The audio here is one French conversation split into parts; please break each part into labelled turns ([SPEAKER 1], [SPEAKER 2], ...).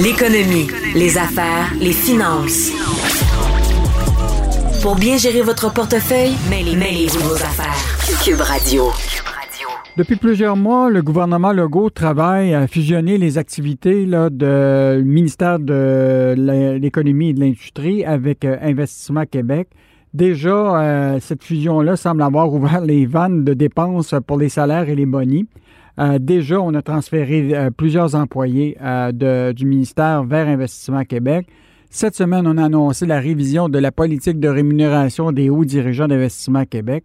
[SPEAKER 1] L'économie, les affaires, les finances. Pour bien gérer votre portefeuille, mêlez-vous vos affaires. Cube Radio.
[SPEAKER 2] Depuis plusieurs mois, le gouvernement Legault travaille à fusionner les activités là, du ministère de l'économie et de l'industrie avec euh, Investissement Québec. Déjà, euh, cette fusion-là semble avoir ouvert les vannes de dépenses pour les salaires et les bonis. Euh, déjà, on a transféré euh, plusieurs employés euh, du ministère vers Investissement Québec. Cette semaine, on a annoncé la révision de la politique de rémunération des hauts dirigeants d'Investissement Québec.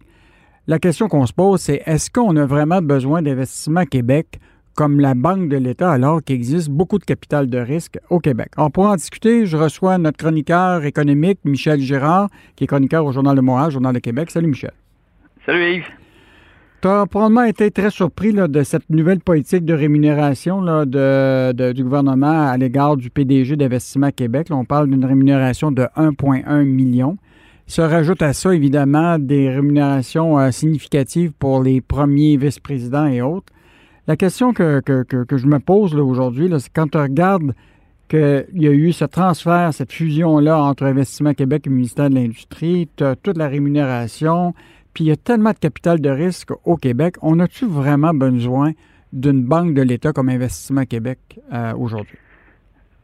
[SPEAKER 2] La question qu'on se pose, c'est est-ce qu'on a vraiment besoin d'Investissement Québec comme la Banque de l'État alors qu'il existe beaucoup de capital de risque au Québec? On pour en discuter, je reçois notre chroniqueur économique, Michel Girard, qui est chroniqueur au Journal de Montréal, Journal de Québec. Salut Michel.
[SPEAKER 3] Salut Yves.
[SPEAKER 2] Tu as probablement été très surpris de cette nouvelle politique de rémunération du gouvernement à l'égard du PDG d'Investissement Québec. on parle d'une rémunération de 1,1 million. Il se rajoute à ça, évidemment, des rémunérations euh, significatives pour les premiers vice-présidents et autres. La question que, je me pose aujourd'hui, c'est quand tu regardes qu'il y a eu ce transfert, cette fusion-là entre Investissement Québec et le ministère de l'Industrie, tu as toute la rémunération, puis il y a tellement de capital de risque au Québec. On a-tu vraiment besoin d'une banque de l'État comme Investissement Québec euh, aujourd'hui?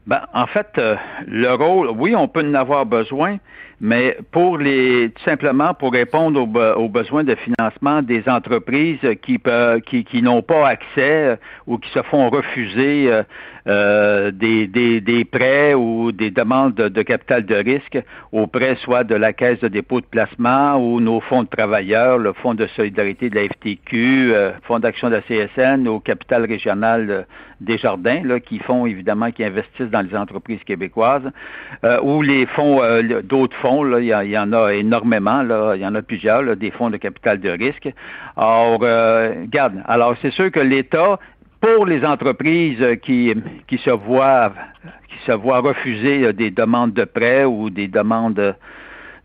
[SPEAKER 3] Ben, en fait, euh, le rôle, oui, on peut en avoir besoin, mais pour les tout simplement pour répondre aux, besoins de financement des entreprises qui, qui, qui n'ont pas accès ou qui se font refuser euh, des, des, des, prêts ou des demandes de, capital de risque auprès soit de la Caisse de dépôt de placement ou nos fonds de travailleurs, le Fonds de solidarité de la FTQ, euh, Fonds d'action de la CSN ou Capital régional des Jardins, qui font évidemment, qui investissent dans les entreprises québécoises, euh, ou les fonds, d'autres fonds, là, il, y, en a énormément, il y en a plusieurs, des fonds de capital de risque. Alors, regarde, alors c'est sûr que l'État pour les entreprises qui, qui se voient qui se voient refuser euh, des demandes de prêts ou des demandes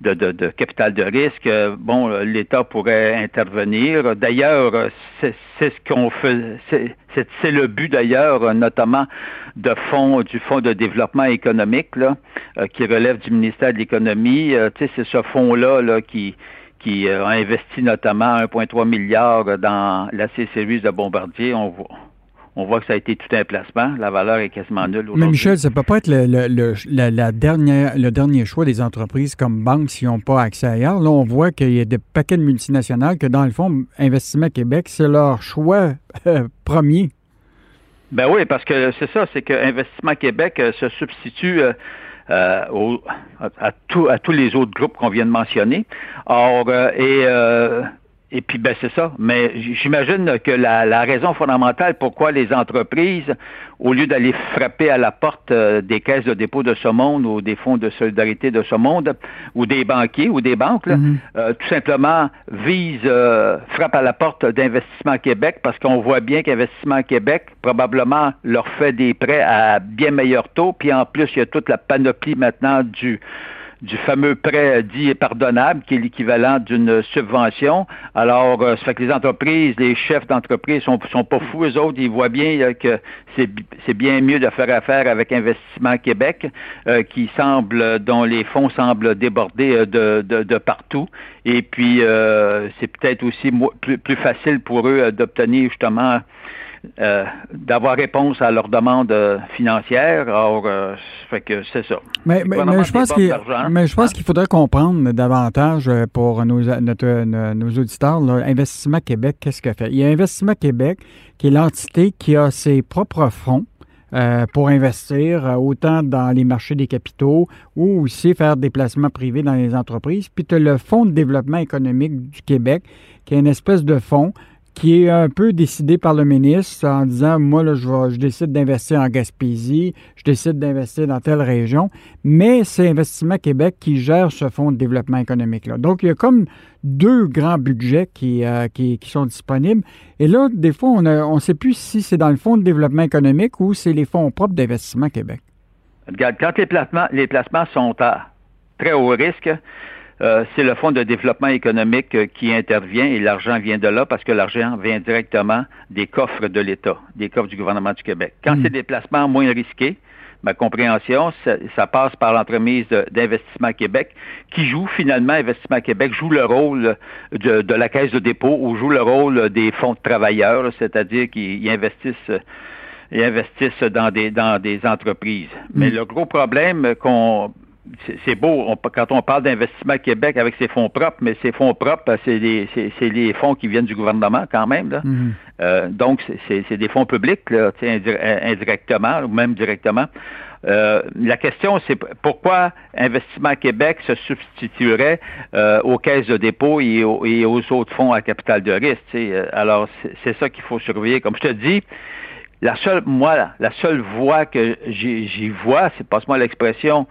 [SPEAKER 3] de, capital de risque, euh, bon, l'État pourrait intervenir. D'ailleurs, c'est ce qu'on fait, c'est le but d'ailleurs, notamment du Fonds de développement économique euh, qui relève du ministère de l'Économie. tu sais, c'est ce fonds-là là, qui qui a investi notamment 1,3 milliard dans la C-Series de Bombardier. On, on voit que ça a été tout un placement. La valeur est quasiment nulle.
[SPEAKER 2] Mais Michel, ça ne peut pas être le, la, dernière, le dernier choix des entreprises comme banque s'ils n'ont pas accès ailleurs. Là, on voit qu'il y a des paquets de multinationales que, dans le fond, Investissement Québec, c'est leur choix euh, premier.
[SPEAKER 3] Ben oui, parce que c'est ça, c'est que Investissement Québec euh, se substitue euh, à, à, tous les autres groupes qu'on vient de mentionner. Or, et et puis, ben, c'est ça. Mais j'imagine que la, raison fondamentale pourquoi les entreprises, au lieu d'aller frapper à la porte euh, des caisses de dépôt de ce monde ou des fonds de solidarité de ce monde, ou des banquiers ou des banques, mm-hmm. euh, tout simplement visent, euh, frappent à la porte d'Investissement Québec parce qu'on voit bien qu'Investissement Québec probablement leur fait des prêts à bien meilleur taux. Puis en plus, il y a toute la panoplie maintenant du du fameux prêt dit pardonnable, qui est l'équivalent d'une subvention. Alors, euh, ça fait que les entreprises, les chefs d'entreprise sont, sont pas fous. Eux autres, ils voient bien que c'est bien mieux de faire affaire avec Investissement Québec, euh, qui semble, dont les fonds semblent déborder euh, de, de, de partout. Et puis, c'est peut-être aussi plus, plus facile pour eux d'obtenir justement euh, d'avoir réponse à leurs demandes euh, financières. Alors, euh, fait que c'est ça.
[SPEAKER 2] Mais, je pense qu'il, mais je pense qu'il faudrait comprendre davantage pour nos, nos auditeurs, Investissement Québec, qu'est-ce que fait? Il y a Investissement Québec qui est l'entité qui a ses propres fonds. pour investir autant dans les marchés des capitaux ou aussi faire des placements privés dans les entreprises. Puis tu as le Fonds de développement économique du Québec, qui est une espèce de fonds qui est un peu décidé par le ministre en disant moi là, je, je décide d'investir en Gaspésie, je décide d'investir dans telle région, mais c'est Investissement Québec qui gère ce fonds de développement économique là. Donc il y a comme deux grands budgets qui, euh, sont disponibles. Et là, des fois, on ne on sait plus si c'est dans le fonds de développement économique ou c'est les fonds propres d'Investissement Québec.
[SPEAKER 3] Regarde, quand les placements, les placements sont à très haut risque, euh, c'est le Fonds de développement économique euh, qui intervient et l'argent vient de là parce que l'argent vient directement des coffres de l'État, des coffres du gouvernement du Québec. Quand hmm. c'est des placements moins risqués, ma compréhension, ça, passe par l'entremise d'Investissement Québec, qui joue finalement, Investissement Québec joue le rôle de, la caisse de dépôt ou joue le rôle des fonds de travailleurs, c'est-à-dire qu'ils investissent ils investissent dans des dans des entreprises. Mais mm. le gros problème qu'on c'est beau quand on parle d'investissement Québec avec ses fonds propres, mais ces fonds propres, c'est les, fonds qui viennent du gouvernement quand même. Mm-hmm. Euh, donc, c'est des fonds publics, là, indirectement ou même directement. Euh, la question, c'est pourquoi Investissement Québec se substituerait euh, aux caisses de dépôt et aux, autres fonds à capital de risque. Alors, c'est ça qu'il faut surveiller. Comme je te dis, la seule, moi, la seule voie que j'y vois, c'est passe-moi l'expression,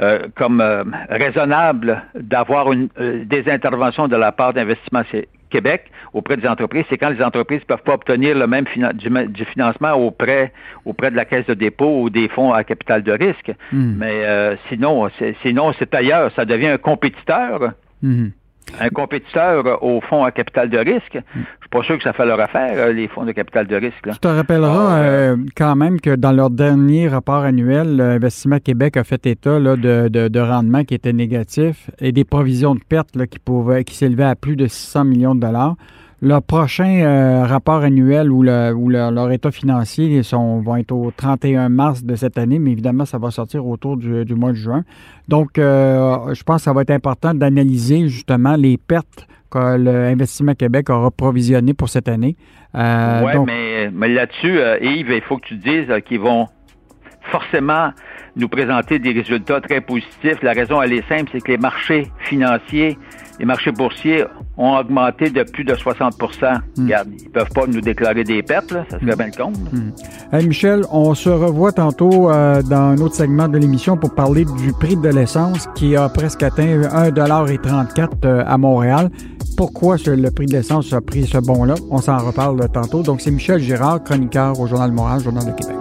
[SPEAKER 3] euh, comme euh, raisonnable d'avoir une, euh, des interventions de la part d'Investissement Québec auprès des entreprises, c'est quand les entreprises ne peuvent pas obtenir le même du, financement auprès, auprès de la caisse de dépôt ou des fonds à capital de risque. Hmm. Mais sinon, sinon c'est ailleurs. Ça devient un compétiteur. Hmm un compétiteur au fonds à capital de risque, je suis pas sûr que ça fait leur affaire, euh, les fonds de capital de risque. Là.
[SPEAKER 2] Je te rappelleras ah, euh, quand même que dans leur dernier rapport annuel, Investissement Québec a fait état là, de, de, de, rendement qui était négatif et des provisions de pertes là, qui, pouvaient, qui s'élevaient à plus de 600 millions de dollars. Le prochain euh, rapport annuel ou, leur état financier sont, vont être au 31 mars de cette année, mais évidemment, ça va sortir autour du, mois de juin. Donc, euh, je pense que ça va être important d'analyser justement les pertes que l'Investissement Québec aura provisionnées pour cette année.
[SPEAKER 3] Euh, oui, mais, mais là-dessus, Yves, il faut que tu dises qu'ils vont forcément nous présenter des résultats très positifs. La raison, elle est simple, c'est que les marchés financiers, les marchés boursiers ont augmenté de plus de 60 hmm. Regarde, ils peuvent pas nous déclarer des pertes, là, ça serait bien le compte.
[SPEAKER 2] Hmm. Michel, on se revoit tantôt euh, dans un autre segment de l'émission pour parler du prix de l'essence qui a presque atteint 1,34 euh, à Montréal. Pourquoi le prix de l'essence a pris ce bond-là? On s'en reparle tantôt. Donc, c'est Michel Girard, chroniqueur au Journal de Montréal, Journal de Québec.